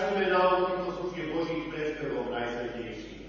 Začneme na týchto služieb Božích predspevov najsvetejších.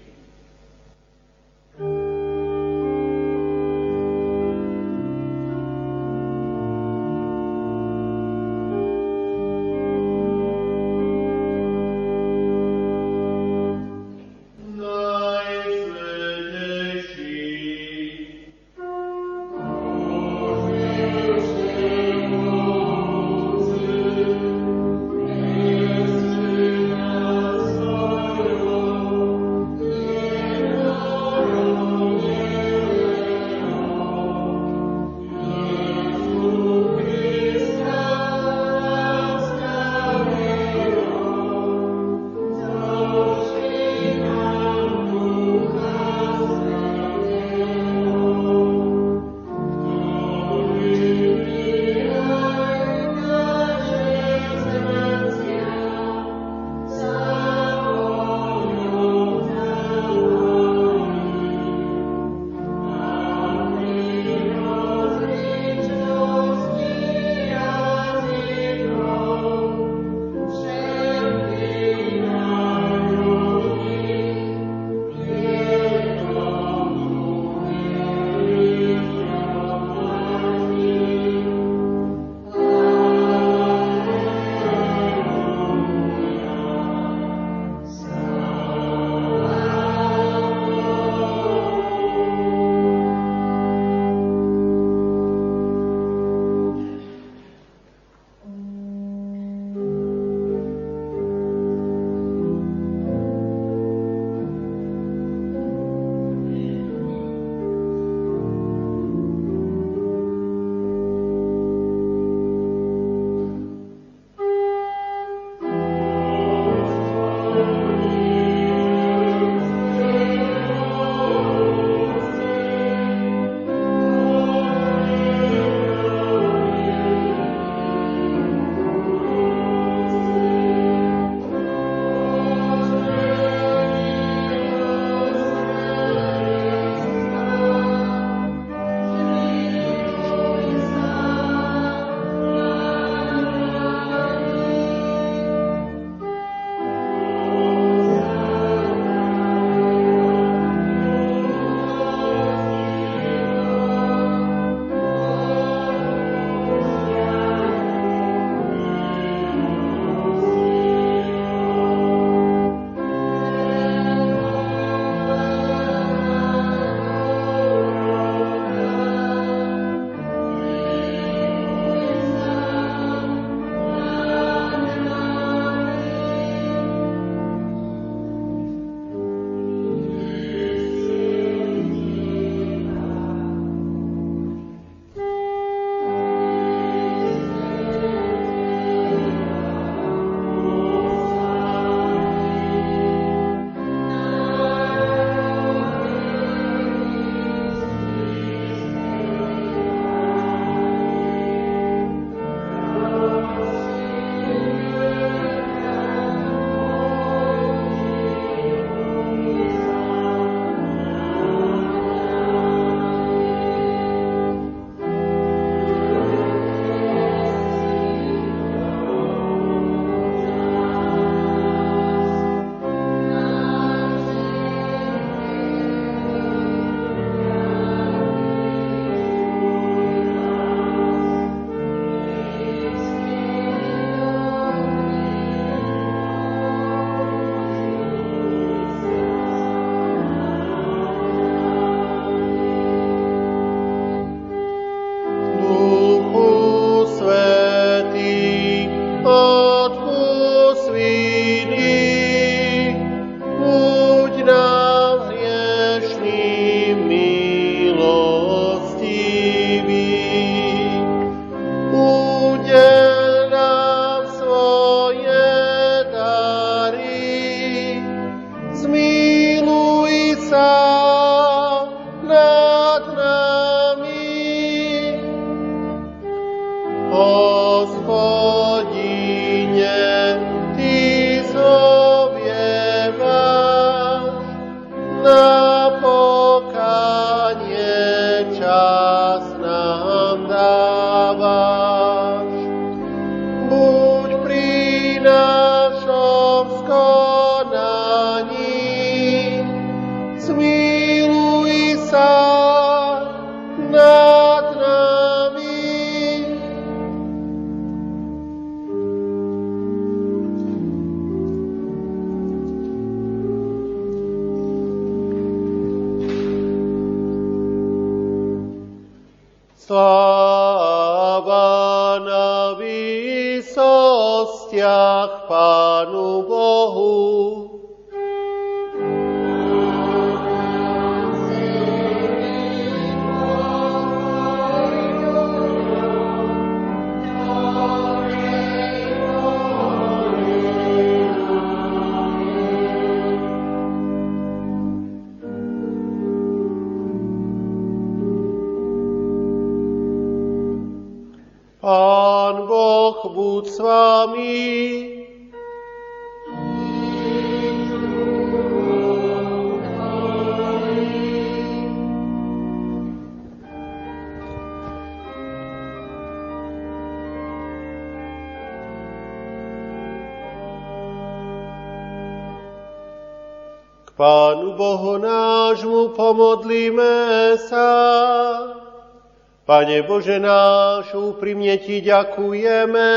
Pane Bože náš, úprimne Ti ďakujeme,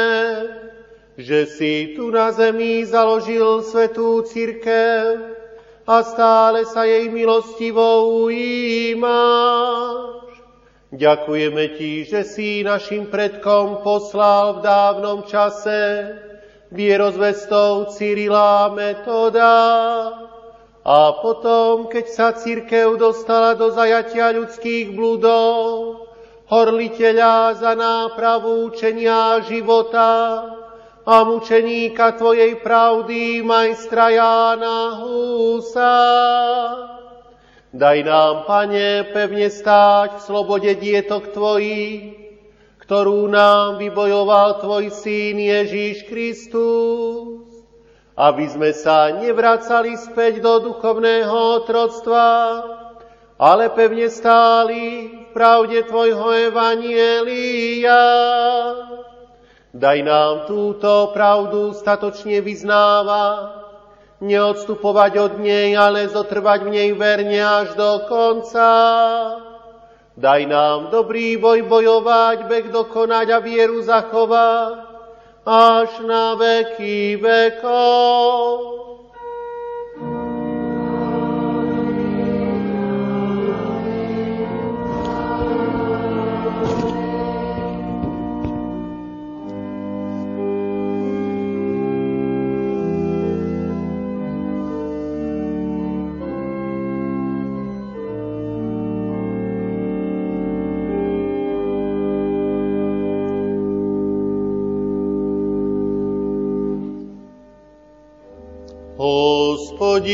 že si tu na zemi založil svetú církev a stále sa jej milostivo ujímaš. Ďakujeme Ti, že si našim predkom poslal v dávnom čase vierozvestov Cyrila Metoda, a potom, keď sa církev dostala do zajatia ľudských bludov, horliteľa za nápravu učenia života a mučeníka Tvojej pravdy, majstra Jána Húsa. Daj nám, Pane, pevne stáť v slobode dietok Tvojich, ktorú nám vybojoval Tvoj Syn Ježíš Kristus, aby sme sa nevracali späť do duchovného otroctva, ale pevne stáli pravde Tvojho Evanielia. Daj nám túto pravdu statočne vyznávať, neodstupovať od nej, ale zotrvať v nej verne až do konca. Daj nám dobrý boj bojovať, bek dokonať a vieru zachovať až na veky vekov.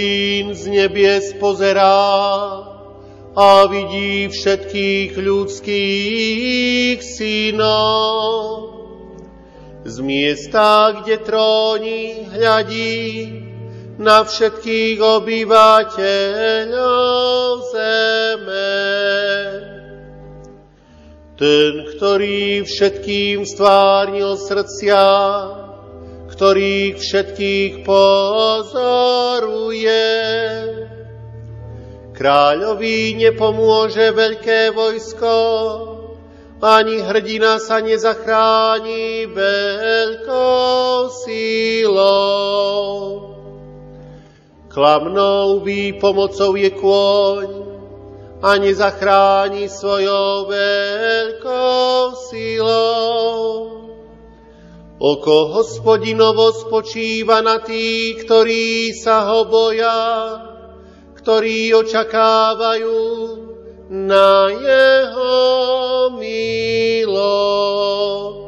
Hospodín z nebies pozerá a vidí všetkých ľudských synov. Z miesta, kde tróni, hľadí na všetkých obyvateľov zeme. Ten, ktorý všetkým stvárnil srdcia, ktorých všetkých pozoruje. Kráľovi nepomôže veľké vojsko, ani hrdina sa nezachráni veľkou sílou. Klamnou výpomocou je kôň a nezachráni svojou veľkou sílou. Oko hospodinovo spočíva na tých, ktorí sa ho boja, ktorí očakávajú na jeho milosť.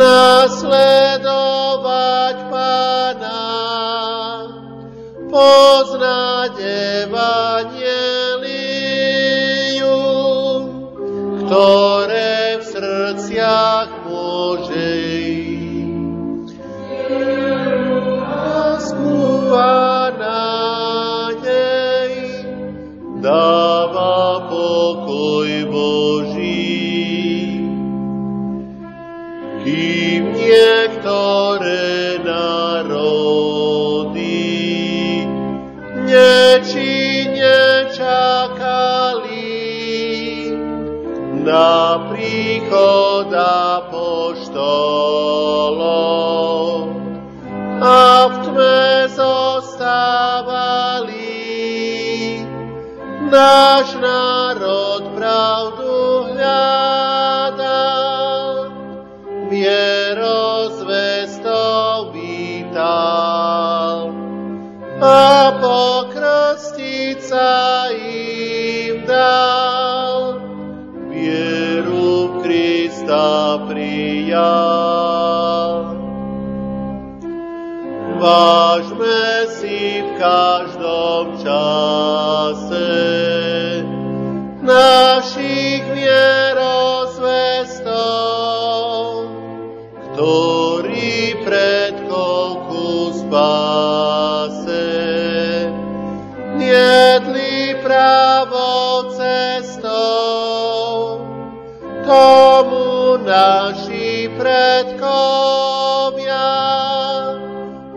Nasledovať Pána, poznať Evangelium, ktoré Náš národ pravdu hľadal, vierozvestou vítal a pokrstiť sa im dal. Vieru Krista prijal. Vážme si v každom našich vierozvestov, ktorí predkov ku spáse viedli pravou cestou. Tomu naši predkovia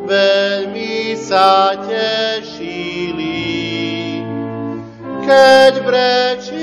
veľmi sa tešili, keď rodnej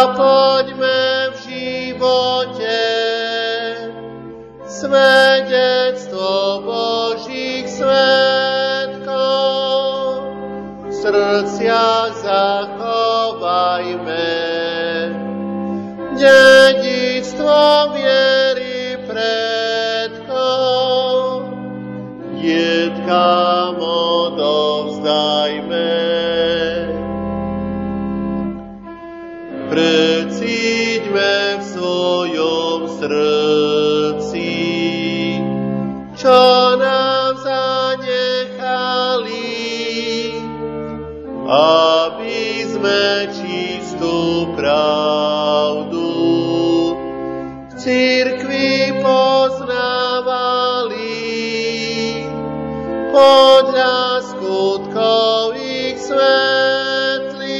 podľa skutkov ich svetlých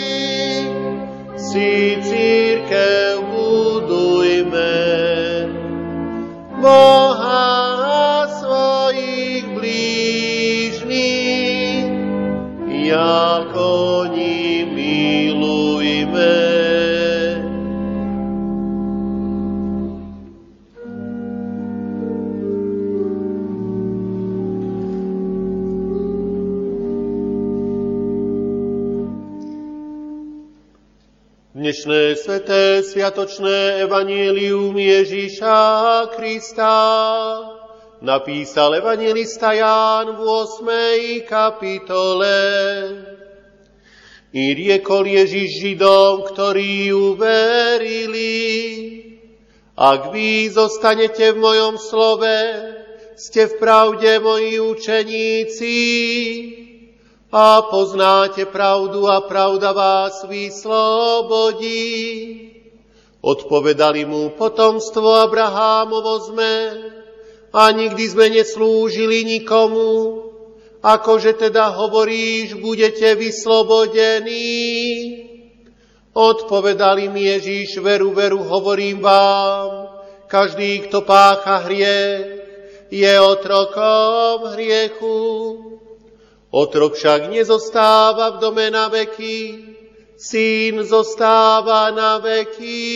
si církev budujme. Boha sveté sviatočné evanílium Ježíša Krista napísal evangelista Ján v 8. kapitole. I riekol Ježiš Židom, ktorí uverili, ak vy zostanete v mojom slove, ste v pravde moji učeníci a poznáte pravdu a pravda vás vyslobodí. Odpovedali mu, potomstvo Abrahámovo sme a nikdy sme neslúžili nikomu, akože teda hovoríš, budete vyslobodení. Odpovedali mi Ježíš, veru, veru, hovorím vám, každý, kto pácha hriech, je otrokom hriechu. Otrok však nezostáva v dome na veky, syn zostáva na veky.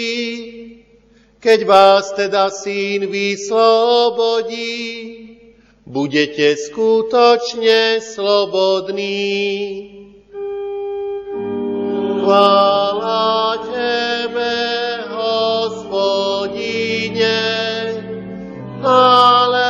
Keď vás teda syn vyslobodí, budete skutočne slobodní. Chvála Tebe, Hospodine, Aleluja.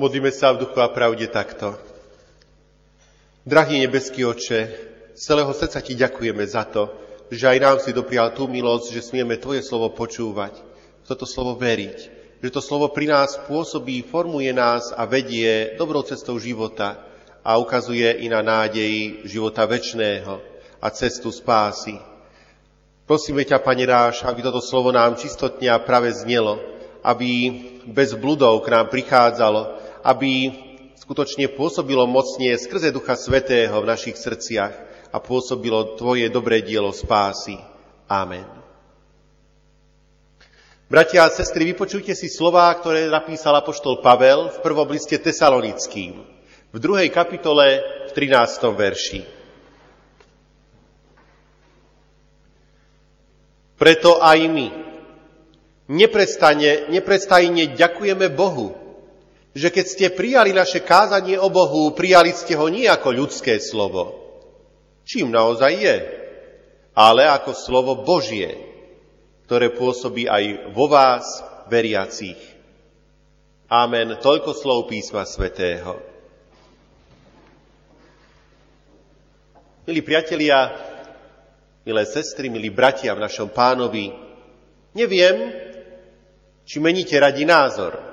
Pomodlíme sa v duchu a pravde takto. Drahý nebeský oče, z celého srdca ti ďakujeme za to, že aj nám si doprial tú milosť, že smieme tvoje slovo počúvať, toto slovo veriť, že to slovo pri nás pôsobí, formuje nás a vedie dobrou cestou života a ukazuje i na nádej života väčšného a cestu spásy. Prosíme ťa, Pane Ráš, aby toto slovo nám čistotne a prave znelo, aby bez bludov k nám prichádzalo, aby skutočne pôsobilo mocne skrze Ducha Svetého v našich srdciach a pôsobilo Tvoje dobré dielo spásy. Amen. Bratia a sestry, vypočujte si slová, ktoré napísal apoštol Pavel v prvom liste tesalonickým, v druhej kapitole v 13. verši. Preto aj my neprestane, neprestajne ďakujeme Bohu, že keď ste prijali naše kázanie o Bohu, prijali ste ho nie ako ľudské slovo, čím naozaj je, ale ako slovo Božie, ktoré pôsobí aj vo vás, veriacich. Amen. Toľko slov písma svätého. Milí priatelia, milé sestry, milí bratia v našom pánovi, neviem, či meníte radi názor.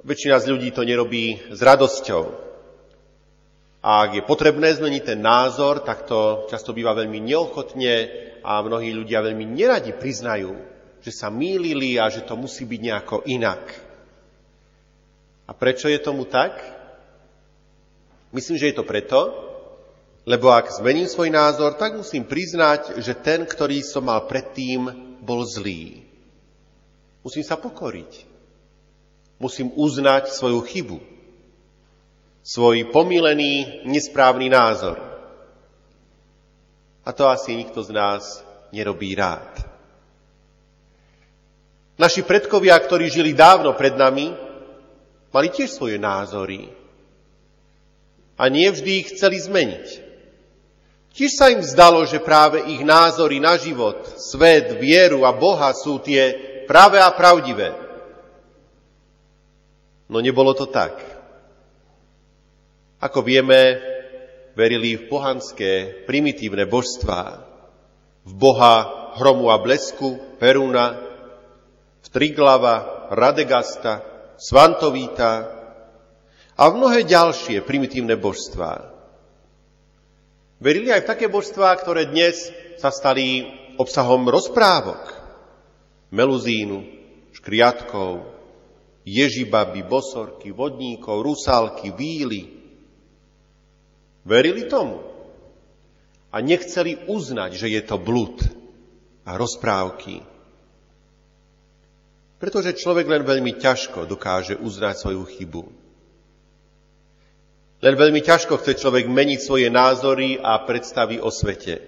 Väčšina z ľudí to nerobí s radosťou. A ak je potrebné zmeniť ten názor, tak to často býva veľmi neochotne a mnohí ľudia veľmi neradi priznajú, že sa mýlili a že to musí byť nejako inak. A prečo je tomu tak? Myslím, že je to preto, lebo ak zmením svoj názor, tak musím priznať, že ten, ktorý som mal predtým, bol zlý. Musím sa pokoriť musím uznať svoju chybu, svoj pomílený, nesprávny názor. A to asi nikto z nás nerobí rád. Naši predkovia, ktorí žili dávno pred nami, mali tiež svoje názory. A nie vždy ich chceli zmeniť. Tiež sa im zdalo, že práve ich názory na život, svet, vieru a Boha sú tie práve a pravdivé. No nebolo to tak. Ako vieme, verili v pohanské, primitívne božstvá, v Boha hromu a blesku, Peruna, v Triglava, Radegasta, Svantovíta a mnohé ďalšie primitívne božstvá. Verili aj v také božstvá, ktoré dnes sa stali obsahom rozprávok. Meluzínu, škriatkov, ježibaby, bosorky, vodníkov, rusálky, víly. Verili tomu a nechceli uznať, že je to blud a rozprávky. Pretože človek len veľmi ťažko dokáže uznať svoju chybu. Len veľmi ťažko chce človek meniť svoje názory a predstavy o svete.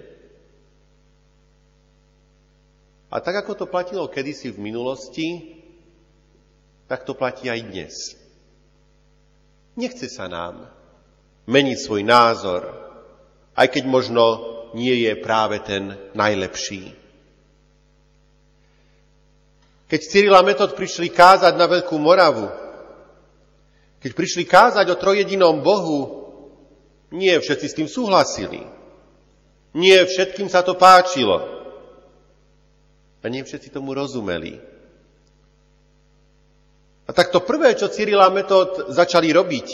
A tak, ako to platilo kedysi v minulosti, tak to platí aj dnes. Nechce sa nám meniť svoj názor, aj keď možno nie je práve ten najlepší. Keď Cyril a Metod prišli kázať na Veľkú Moravu, keď prišli kázať o trojedinom Bohu, nie všetci s tým súhlasili. Nie všetkým sa to páčilo. A nie všetci tomu rozumeli. A tak to prvé, čo Cyril a Metod začali robiť,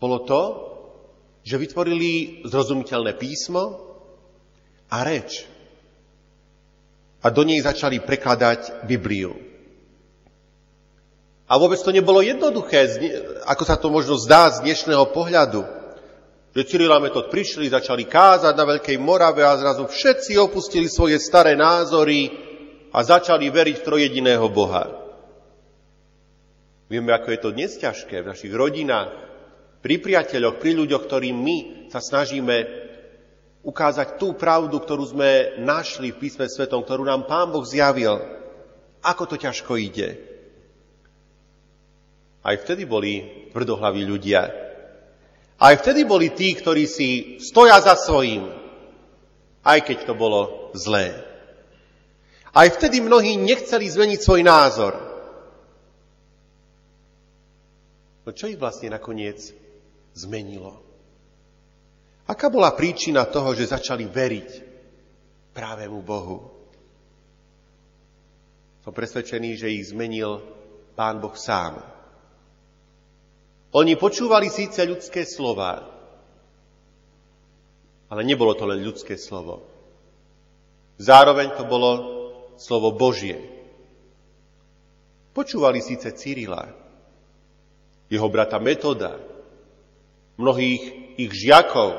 bolo to, že vytvorili zrozumiteľné písmo a reč. A do nej začali prekladať Bibliu. A vôbec to nebolo jednoduché, ako sa to možno zdá z dnešného pohľadu. Že Cyril a Metod prišli, začali kázať na Veľkej Morave a zrazu všetci opustili svoje staré názory a začali veriť v trojediného Boha. Vieme, ako je to dnes ťažké v našich rodinách, pri priateľoch, pri ľuďoch, ktorým my sa snažíme ukázať tú pravdu, ktorú sme našli v písme svetom, ktorú nám Pán Boh zjavil. Ako to ťažko ide. Aj vtedy boli tvrdohlaví ľudia. Aj vtedy boli tí, ktorí si stoja za svojím, aj keď to bolo zlé. Aj vtedy mnohí nechceli zmeniť svoj názor. No čo ich vlastne nakoniec zmenilo? Aká bola príčina toho, že začali veriť právému Bohu? Som presvedčený, že ich zmenil Pán Boh sám. Oni počúvali síce ľudské slova, ale nebolo to len ľudské slovo. Zároveň to bolo slovo Božie. Počúvali síce Cyrila, jeho brata Metoda, mnohých ich žiakov,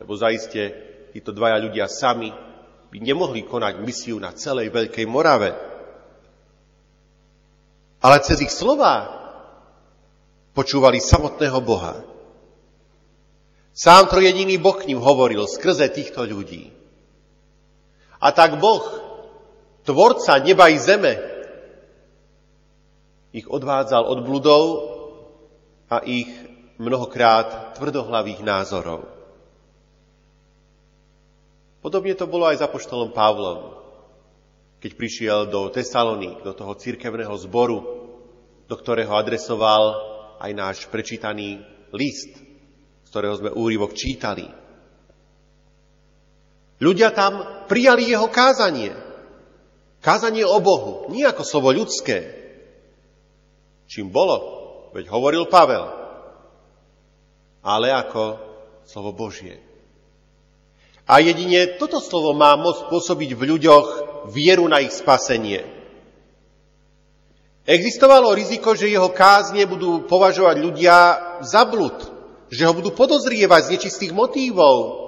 lebo zaiste títo dvaja ľudia sami by nemohli konať misiu na celej Veľkej Morave. Ale cez ich slova počúvali samotného Boha. Sám trojediný Boh k ním hovoril skrze týchto ľudí. A tak Boh, tvorca neba i zeme, ich odvádzal od bludov a ich mnohokrát tvrdohlavých názorov. Podobne to bolo aj za poštolom Pavlom, keď prišiel do Tesaloník, do toho cirkevného zboru, do ktorého adresoval aj náš prečítaný list, z ktorého sme úrivok čítali. Ľudia tam prijali jeho kázanie. Kázanie o Bohu, nie ako slovo ľudské. Čím bolo? Veď hovoril Pavel. Ale ako slovo Božie. A jedine toto slovo má moc pôsobiť v ľuďoch vieru na ich spasenie. Existovalo riziko, že jeho kázne budú považovať ľudia za blud, že ho budú podozrievať z nečistých motívov,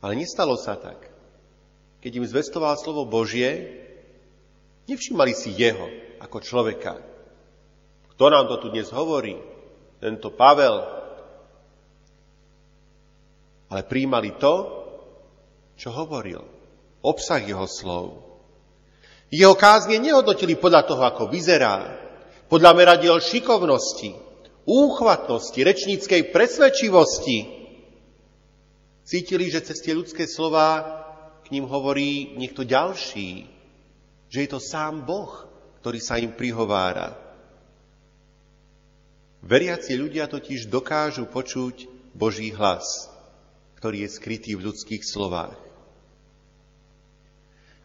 ale nestalo sa tak. Keď im zvestoval slovo Božie, nevšímali si jeho ako človeka. Kto nám to tu dnes hovorí? Tento Pavel. Ale príjmali to, čo hovoril. Obsah jeho slov. Jeho kázne nehodnotili podľa toho, ako vyzerá, podľa meradiel šikovnosti, úchvatnosti, rečníckej presvedčivosti, Cítili, že cez tie ľudské slova k ním hovorí niekto ďalší, že je to sám Boh, ktorý sa im prihovára. Veriaci ľudia totiž dokážu počuť Boží hlas, ktorý je skrytý v ľudských slovách.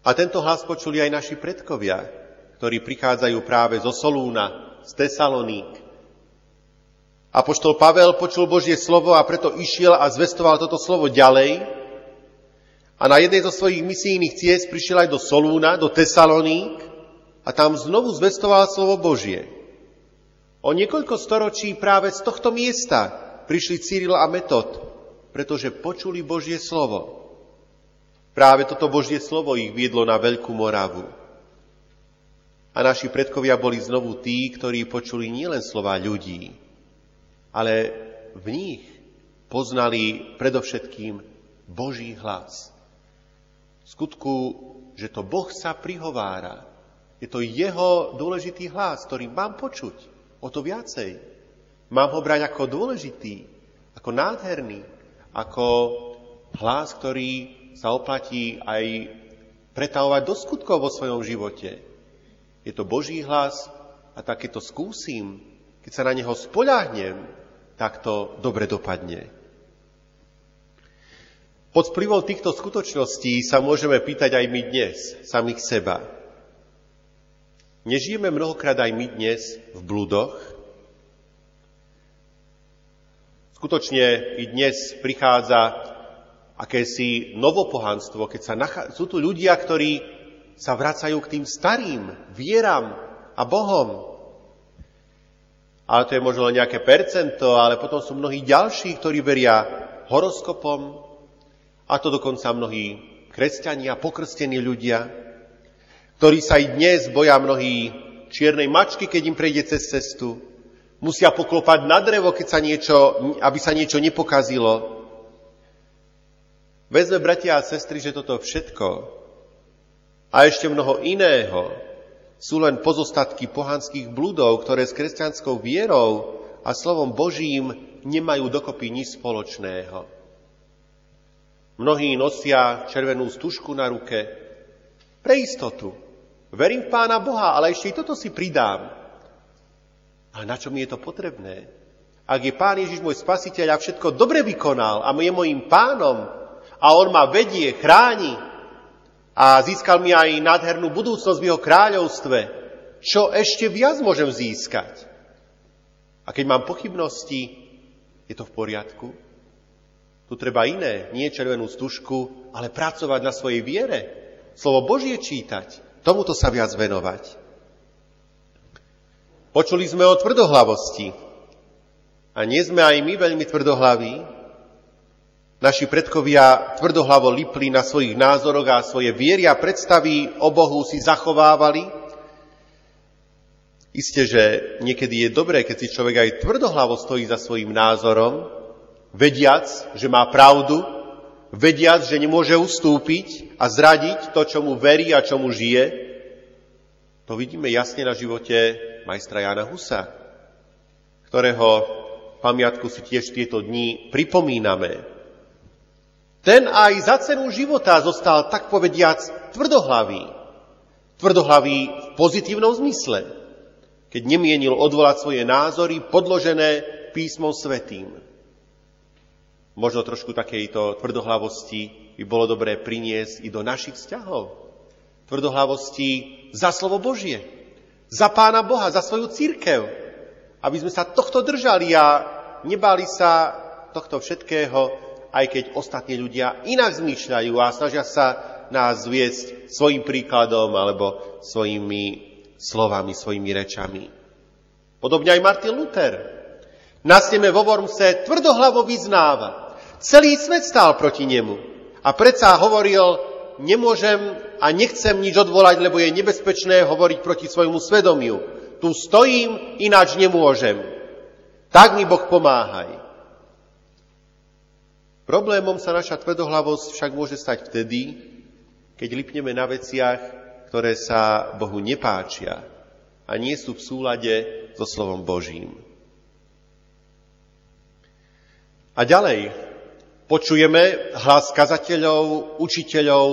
A tento hlas počuli aj naši predkovia, ktorí prichádzajú práve zo Solúna, z Tesaloník, Apoštol Pavel počul Božie slovo a preto išiel a zvestoval toto slovo ďalej. A na jednej zo svojich misijných ciest prišiel aj do Solúna, do Tesaloník a tam znovu zvestoval slovo Božie. O niekoľko storočí práve z tohto miesta prišli Cyril a Metod, pretože počuli Božie slovo. Práve toto Božie slovo ich viedlo na Veľkú Moravu. A naši predkovia boli znovu tí, ktorí počuli nielen slova ľudí, ale v nich poznali predovšetkým Boží hlas. V skutku, že to Boh sa prihovára. Je to jeho dôležitý hlas, ktorý mám počuť. O to viacej. Mám ho brať ako dôležitý, ako nádherný, ako hlas, ktorý sa oplatí aj pretavovať do skutkov vo svojom živote. Je to Boží hlas a tak to skúsim, keď sa na neho spoľahnem, tak to dobre dopadne. Pod vplyvom týchto skutočností sa môžeme pýtať aj my dnes, samých seba. Nežijeme mnohokrát aj my dnes v blúdoch? Skutočne i dnes prichádza akési novopohanstvo, keď sa nachá... sú tu ľudia, ktorí sa vracajú k tým starým vieram a Bohom, ale to je možno len nejaké percento, ale potom sú mnohí ďalší, ktorí veria horoskopom, a to dokonca mnohí kresťania, pokrstení ľudia, ktorí sa i dnes boja mnohí čiernej mačky, keď im prejde cez cestu, musia poklopať na drevo, keď sa niečo, aby sa niečo nepokazilo. Vezme, bratia a sestry, že toto všetko a ešte mnoho iného sú len pozostatky pohanských bludov, ktoré s kresťanskou vierou a slovom Božím nemajú dokopy nič spoločného. Mnohí nosia červenú stužku na ruke pre istotu. Verím v Pána Boha, ale ešte i toto si pridám. Ale na čo mi je to potrebné? Ak je Pán Ježiš môj spasiteľ a všetko dobre vykonal a je mojim pánom a on ma vedie, chráni a získal mi aj nádhernú budúcnosť v jeho kráľovstve, čo ešte viac môžem získať? A keď mám pochybnosti, je to v poriadku? Tu treba iné, nie červenú stužku, ale pracovať na svojej viere. Slovo Božie čítať, tomuto sa viac venovať. Počuli sme o tvrdohlavosti. A nie sme aj my veľmi tvrdohlaví. Naši predkovia tvrdohlavo lipli na svojich názoroch a svoje viery a predstavy o Bohu si zachovávali. Isté, že niekedy je dobré, keď si človek aj tvrdohlavo stojí za svojim názorom, vediac, že má pravdu, vediac, že nemôže ustúpiť a zradiť to, čo mu verí a čo mu žije, to vidíme jasne na živote majstra Jana Husa, ktorého pamiatku si tiež tieto dni pripomíname. Ten aj za cenu života zostal, tak povediac, tvrdohlavý. Tvrdohlavý v pozitívnom zmysle, keď nemienil odvolať svoje názory podložené písmom svetým. Možno trošku takejto tvrdohlavosti by bolo dobré priniesť i do našich vzťahov. Tvrdohlavosti za slovo Božie, za Pána Boha, za svoju církev. Aby sme sa tohto držali a nebali sa tohto všetkého, aj keď ostatní ľudia inak zmýšľajú a snažia sa nás viesť svojim príkladom alebo svojimi slovami, svojimi rečami. Podobne aj Martin Luther. Na stene vo Wormse tvrdohlavo vyznáva, Celý svet stál proti nemu. A predsa hovoril, nemôžem a nechcem nič odvolať, lebo je nebezpečné hovoriť proti svojmu svedomiu. Tu stojím, ináč nemôžem. Tak mi Boh pomáhaj. Problémom sa naša tvrdohlavosť však môže stať vtedy, keď lipneme na veciach, ktoré sa Bohu nepáčia a nie sú v súlade so slovom Božím. A ďalej, Počujeme hlas kazateľov, učiteľov,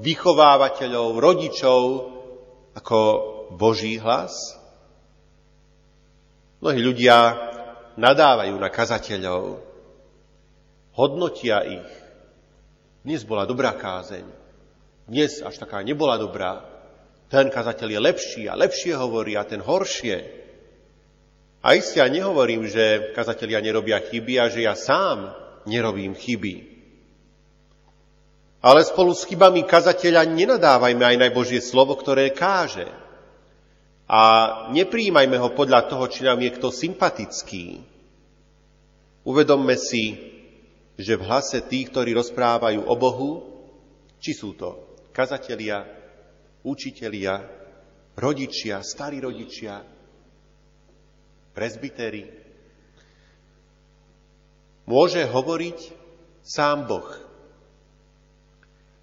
vychovávateľov, rodičov ako Boží hlas? Mnohí ľudia nadávajú na kazateľov, hodnotia ich. Dnes bola dobrá kázeň, dnes až taká nebola dobrá. Ten kazateľ je lepší a lepšie hovorí a ten horšie. A isté ja nehovorím, že kazatelia nerobia chyby a že ja sám nerobím chyby. Ale spolu s chybami kazateľa nenadávajme aj najbožie slovo, ktoré káže. A nepríjmajme ho podľa toho, či nám je kto sympatický. Uvedomme si, že v hlase tých, ktorí rozprávajú o Bohu, či sú to kazatelia, učitelia, rodičia, starí rodičia, prezbitery, môže hovoriť sám Boh.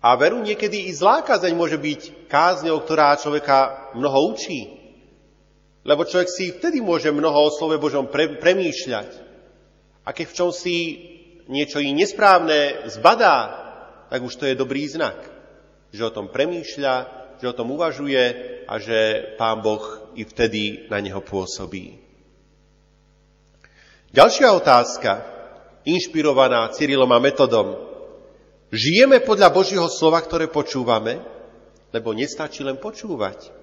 A veru niekedy i zlá kázeň môže byť kázňou, ktorá človeka mnoho učí. Lebo človek si vtedy môže mnoho o slove Božom pre, premýšľať. A keď v čom si niečo i nesprávne zbadá, tak už to je dobrý znak. Že o tom premýšľa, že o tom uvažuje a že Pán Boh i vtedy na neho pôsobí. Ďalšia otázka inšpirovaná Cyrilom a metodom. Žijeme podľa Božieho slova, ktoré počúvame, lebo nestačí len počúvať.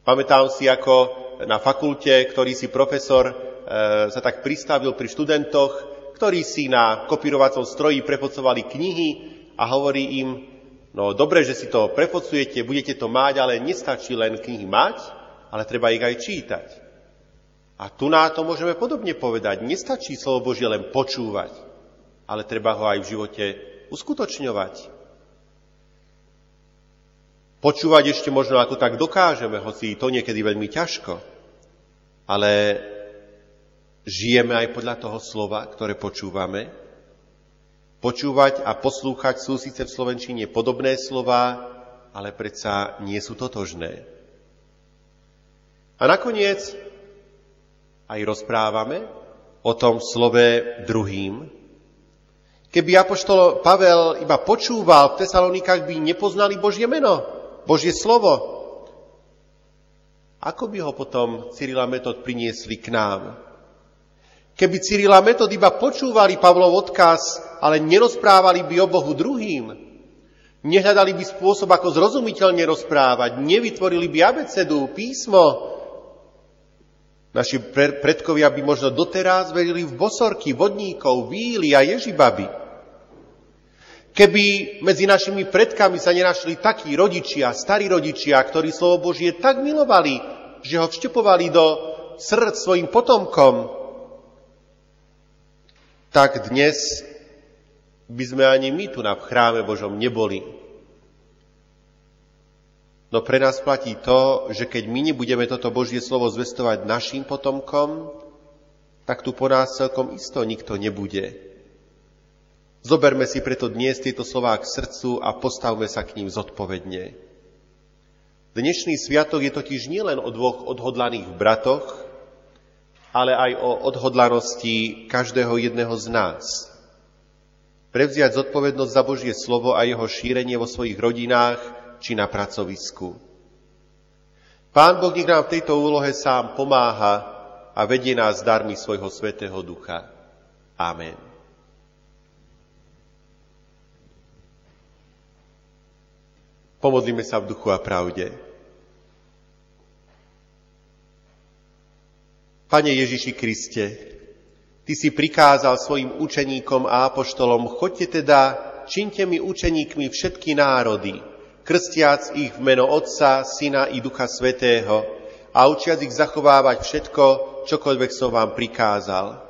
Pamätám si, ako na fakulte, ktorý si profesor e, sa tak pristavil pri študentoch, ktorí si na kopírovacom stroji prepocovali knihy a hovorí im, no dobre, že si to prepocujete, budete to mať, ale nestačí len knihy mať, ale treba ich aj čítať. A tu na to môžeme podobne povedať. Nestačí slovo Božie len počúvať, ale treba ho aj v živote uskutočňovať. Počúvať ešte možno ako tak dokážeme, hoci to niekedy veľmi ťažko. Ale žijeme aj podľa toho slova, ktoré počúvame. Počúvať a poslúchať sú síce v Slovenčine podobné slova, ale predsa nie sú totožné. A nakoniec aj rozprávame o tom slove druhým. Keby apoštol Pavel iba počúval v Tesalonikách, by nepoznali Božie meno, Božie slovo. ako by ho potom Cyrila Metod priniesli k nám? Keby Cyrila Metod iba počúvali Pavlov odkaz, ale nerozprávali by o Bohu druhým, nehľadali by spôsob, ako zrozumiteľne rozprávať, nevytvorili by abecedu, písmo, Naši predkovia by možno doteraz verili v bosorky, vodníkov, víly a ježibaby. Keby medzi našimi predkami sa nenašli takí rodičia, starí rodičia, ktorí slovo Božie tak milovali, že ho vštepovali do srdc svojim potomkom, tak dnes by sme ani my tu na chráme Božom neboli. No pre nás platí to, že keď my nebudeme toto Božie slovo zvestovať našim potomkom, tak tu po nás celkom isto nikto nebude. Zoberme si preto dnes tieto slová k srdcu a postavme sa k ním zodpovedne. Dnešný sviatok je totiž nielen o dvoch odhodlaných bratoch, ale aj o odhodlanosti každého jedného z nás. Prevziať zodpovednosť za Božie slovo a jeho šírenie vo svojich rodinách, či na pracovisku. Pán Boh nech nám v tejto úlohe sám pomáha a vedie nás darmi svojho svetého ducha. Amen. Pomodlíme sa v duchu a pravde. Pane Ježiši Kriste, Ty si prikázal svojim učeníkom a apoštolom, choďte teda, činte mi učeníkmi všetky národy, krstiac ich v meno Otca, Syna i Ducha Svetého a učiac ich zachovávať všetko, čokoľvek som vám prikázal.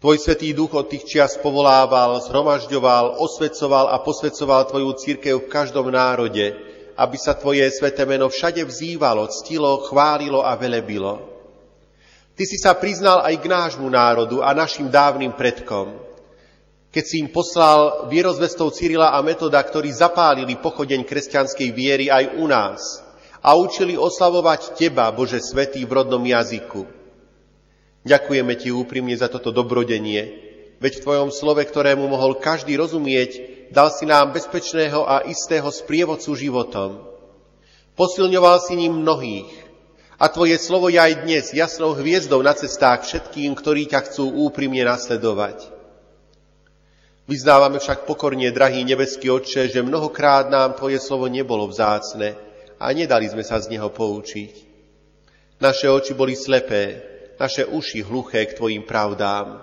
Tvoj Svetý Duch od tých čias povolával, zhromažďoval, osvedcoval a posvedcoval Tvoju církev v každom národe, aby sa Tvoje sveté meno všade vzývalo, ctilo, chválilo a velebilo. Ty si sa priznal aj k nášmu národu a našim dávnym predkom keď si im poslal vierozvestov Cyrila a Metoda, ktorí zapálili pochodeň kresťanskej viery aj u nás a učili oslavovať Teba, Bože Svetý, v rodnom jazyku. Ďakujeme Ti úprimne za toto dobrodenie, veď v Tvojom slove, ktorému mohol každý rozumieť, dal si nám bezpečného a istého sprievodcu životom. Posilňoval si ním mnohých a Tvoje slovo je aj dnes jasnou hviezdou na cestách všetkým, ktorí ťa chcú úprimne nasledovať. Vyznávame však pokorne, drahý nebeský Otče, že mnohokrát nám Tvoje slovo nebolo vzácne a nedali sme sa z neho poučiť. Naše oči boli slepé, naše uši hluché k Tvojim pravdám.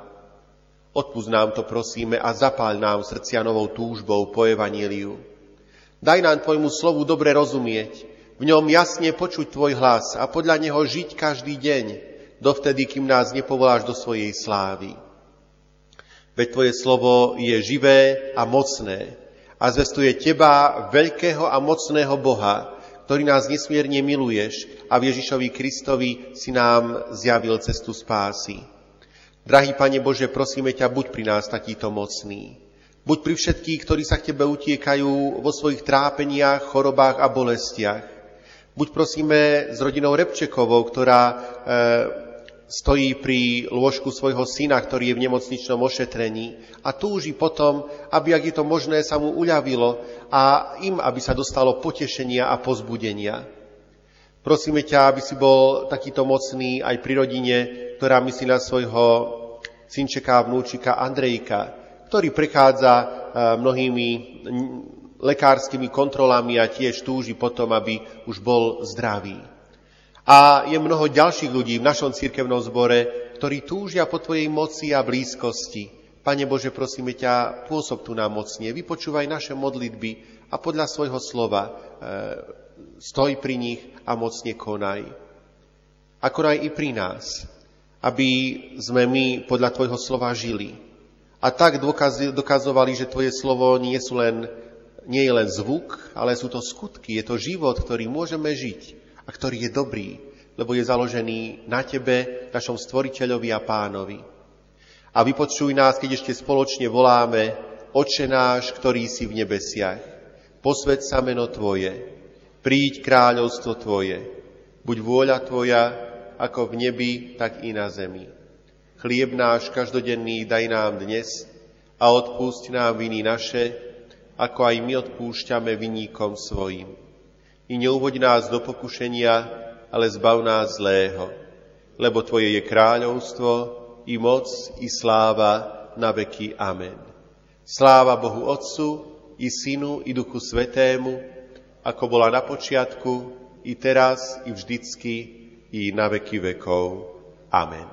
Odpúsť nám to prosíme a zapáľ nám srdcia novou túžbou po evaníliu. Daj nám Tvojmu slovu dobre rozumieť, v ňom jasne počuť Tvoj hlas a podľa neho žiť každý deň, dovtedy, kým nás nepovoláš do svojej slávy. Veď Tvoje slovo je živé a mocné a zvestuje Teba, veľkého a mocného Boha, ktorý nás nesmierne miluješ a v Ježišovi Kristovi si nám zjavil cestu spásy. Drahý Pane Bože, prosíme ťa, buď pri nás takýto mocný. Buď pri všetkých, ktorí sa k Tebe utiekajú vo svojich trápeniach, chorobách a bolestiach. Buď prosíme s rodinou Repčekovou, ktorá e, stojí pri lôžku svojho syna, ktorý je v nemocničnom ošetrení a túži potom, aby, ak je to možné, sa mu uľavilo a im, aby sa dostalo potešenia a pozbudenia. Prosíme ťa, aby si bol takýto mocný aj pri rodine, ktorá myslí na svojho synčeka a vnúčika Andrejka, ktorý prechádza e, mnohými lekárskymi kontrolami a tiež túži potom, aby už bol zdravý. A je mnoho ďalších ľudí v našom cirkevnom zbore, ktorí túžia po Tvojej moci a blízkosti. Pane Bože, prosíme ťa, pôsob tu nám mocne, vypočúvaj naše modlitby a podľa svojho slova e, stoj pri nich a mocne konaj. Ako aj i pri nás, aby sme my podľa Tvojho slova žili. A tak dokazovali, že Tvoje slovo nie, sú len, nie je len zvuk, ale sú to skutky, je to život, ktorý môžeme žiť a ktorý je dobrý, lebo je založený na Tebe, našom Stvoriteľovi a Pánovi. A vypočuj nás, keď ešte spoločne voláme, Oče náš, ktorý si v nebesiach, posved sa meno Tvoje, príď kráľovstvo Tvoje, buď vôľa Tvoja, ako v nebi, tak i na zemi. Chlieb náš každodenný daj nám dnes a odpúšť nám viny naše, ako aj my odpúšťame viníkom svojim i neuvoď nás do pokušenia, ale zbav nás zlého. Lebo Tvoje je kráľovstvo, i moc, i sláva na veky. Amen. Sláva Bohu Otcu, i Synu, i Duchu Svetému, ako bola na počiatku, i teraz, i vždycky, i na veky vekov. Amen.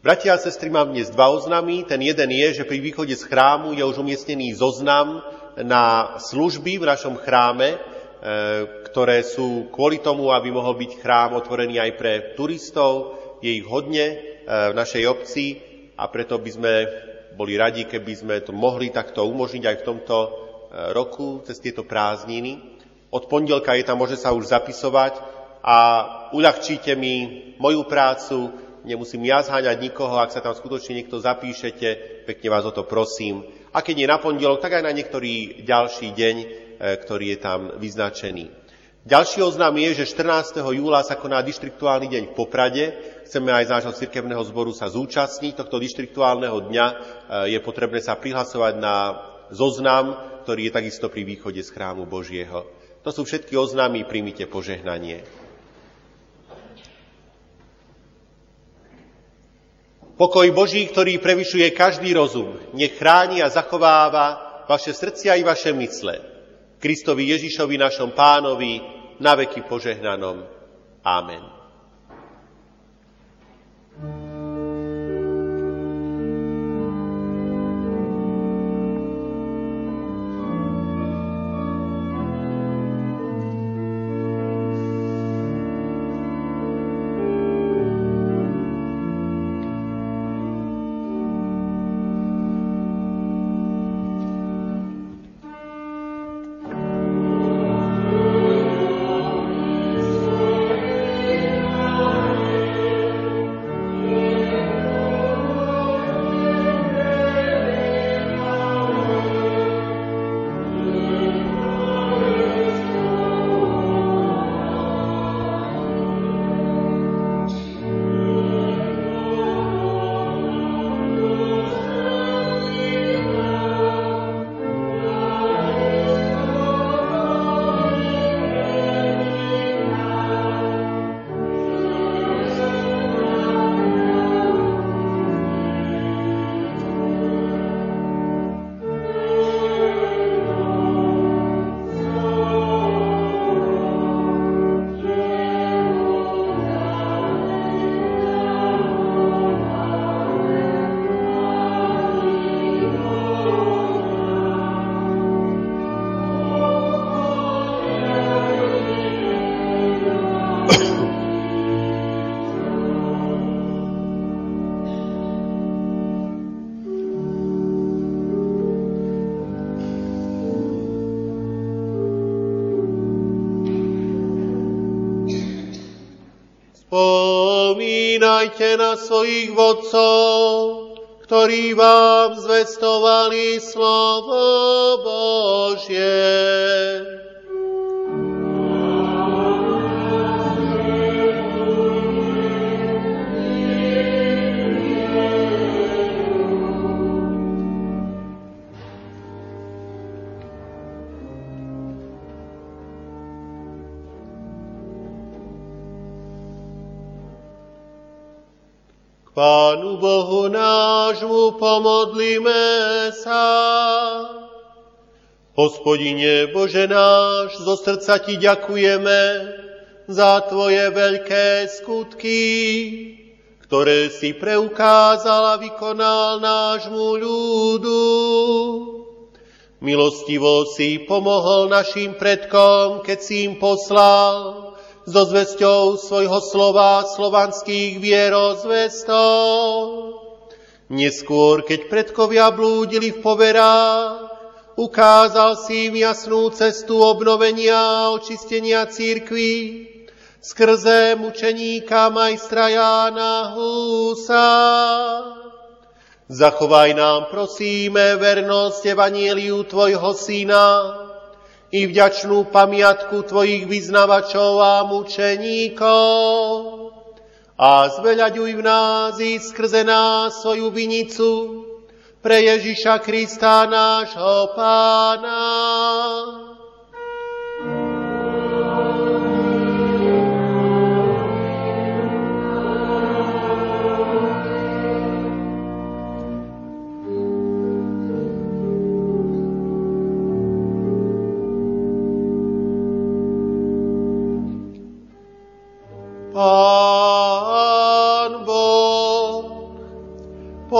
Bratia a sestry, mám dnes dva oznamy. Ten jeden je, že pri východe z chrámu je už umiestnený zoznam na služby v našom chráme, e, ktoré sú kvôli tomu, aby mohol byť chrám otvorený aj pre turistov. Je ich hodne e, v našej obci a preto by sme boli radi, keby sme to mohli takto umožniť aj v tomto e, roku, cez tieto prázdniny. Od pondelka je tam, môže sa už zapisovať a uľahčíte mi moju prácu, nemusím ja zháňať nikoho, ak sa tam skutočne niekto zapíšete, pekne vás o to prosím. A keď nie na pondelok, tak aj na niektorý ďalší deň, e, ktorý je tam vyznačený. Ďalší oznam je, že 14. júla sa koná dištriktuálny deň v Poprade. Chceme aj z nášho cirkevného zboru sa zúčastniť. Tohto dištriktuálneho dňa e, je potrebné sa prihlasovať na zoznam, ktorý je takisto pri východe z chrámu Božieho. To sú všetky oznámy, príjmite požehnanie. Pokoj Boží, ktorý prevyšuje každý rozum, nech chráni a zachováva vaše srdcia i vaše mysle. Kristovi Ježišovi, našom pánovi, na veky požehnanom. Amen. Spomínajte na svojich vodcov, ktorí vám zvestovali slovo Božie. Bohu nášmu pomodlíme sa. Hospodine Bože náš, zo srdca Ti ďakujeme za Tvoje veľké skutky, ktoré si preukázal a vykonal nášmu ľudu. Milostivo si pomohol našim predkom, keď si im poslal so zvesťou svojho slova slovanských vierozvestov. Neskôr, keď predkovia blúdili v poverách, ukázal si im jasnú cestu obnovenia a očistenia církvy skrze mučeníka majstra Jána Husa. Zachovaj nám, prosíme, vernosť Evanieliu Tvojho Syna, i vďačnú pamiatku Tvojich vyznavačov a mučeníkov a zveľaďuj v nás i skrze nás svoju vinicu pre Ježiša Krista nášho Pána. Pán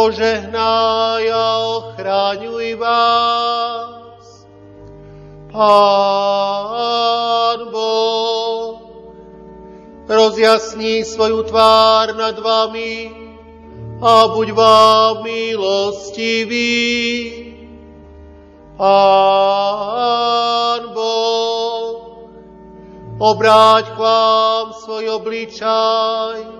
požehnaj a ochraňuj vás. Pán Boh, rozjasní svoju tvár nad vami a buď vám milostivý. Pán Boh, obráť k vám svoj obličaj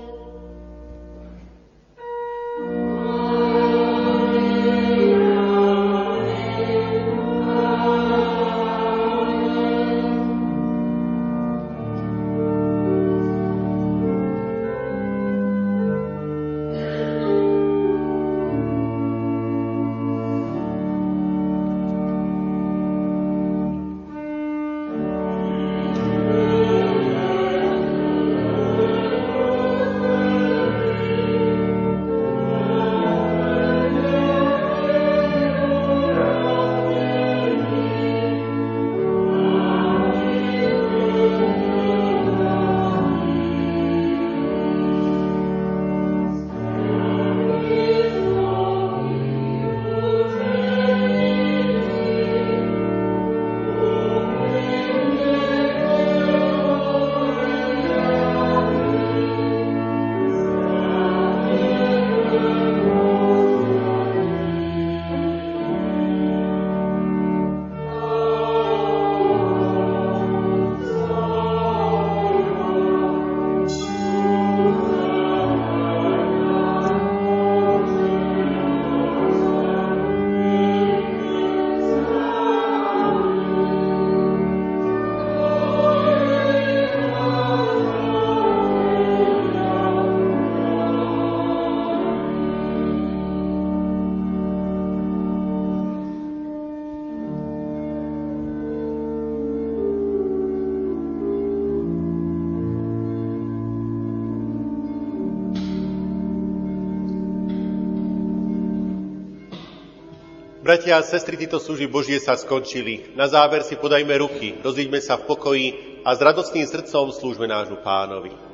Bratia a sestry, títo služby Božie sa skončili. Na záver si podajme ruky, rozíďme sa v pokoji a s radostným srdcom slúžme nášmu pánovi.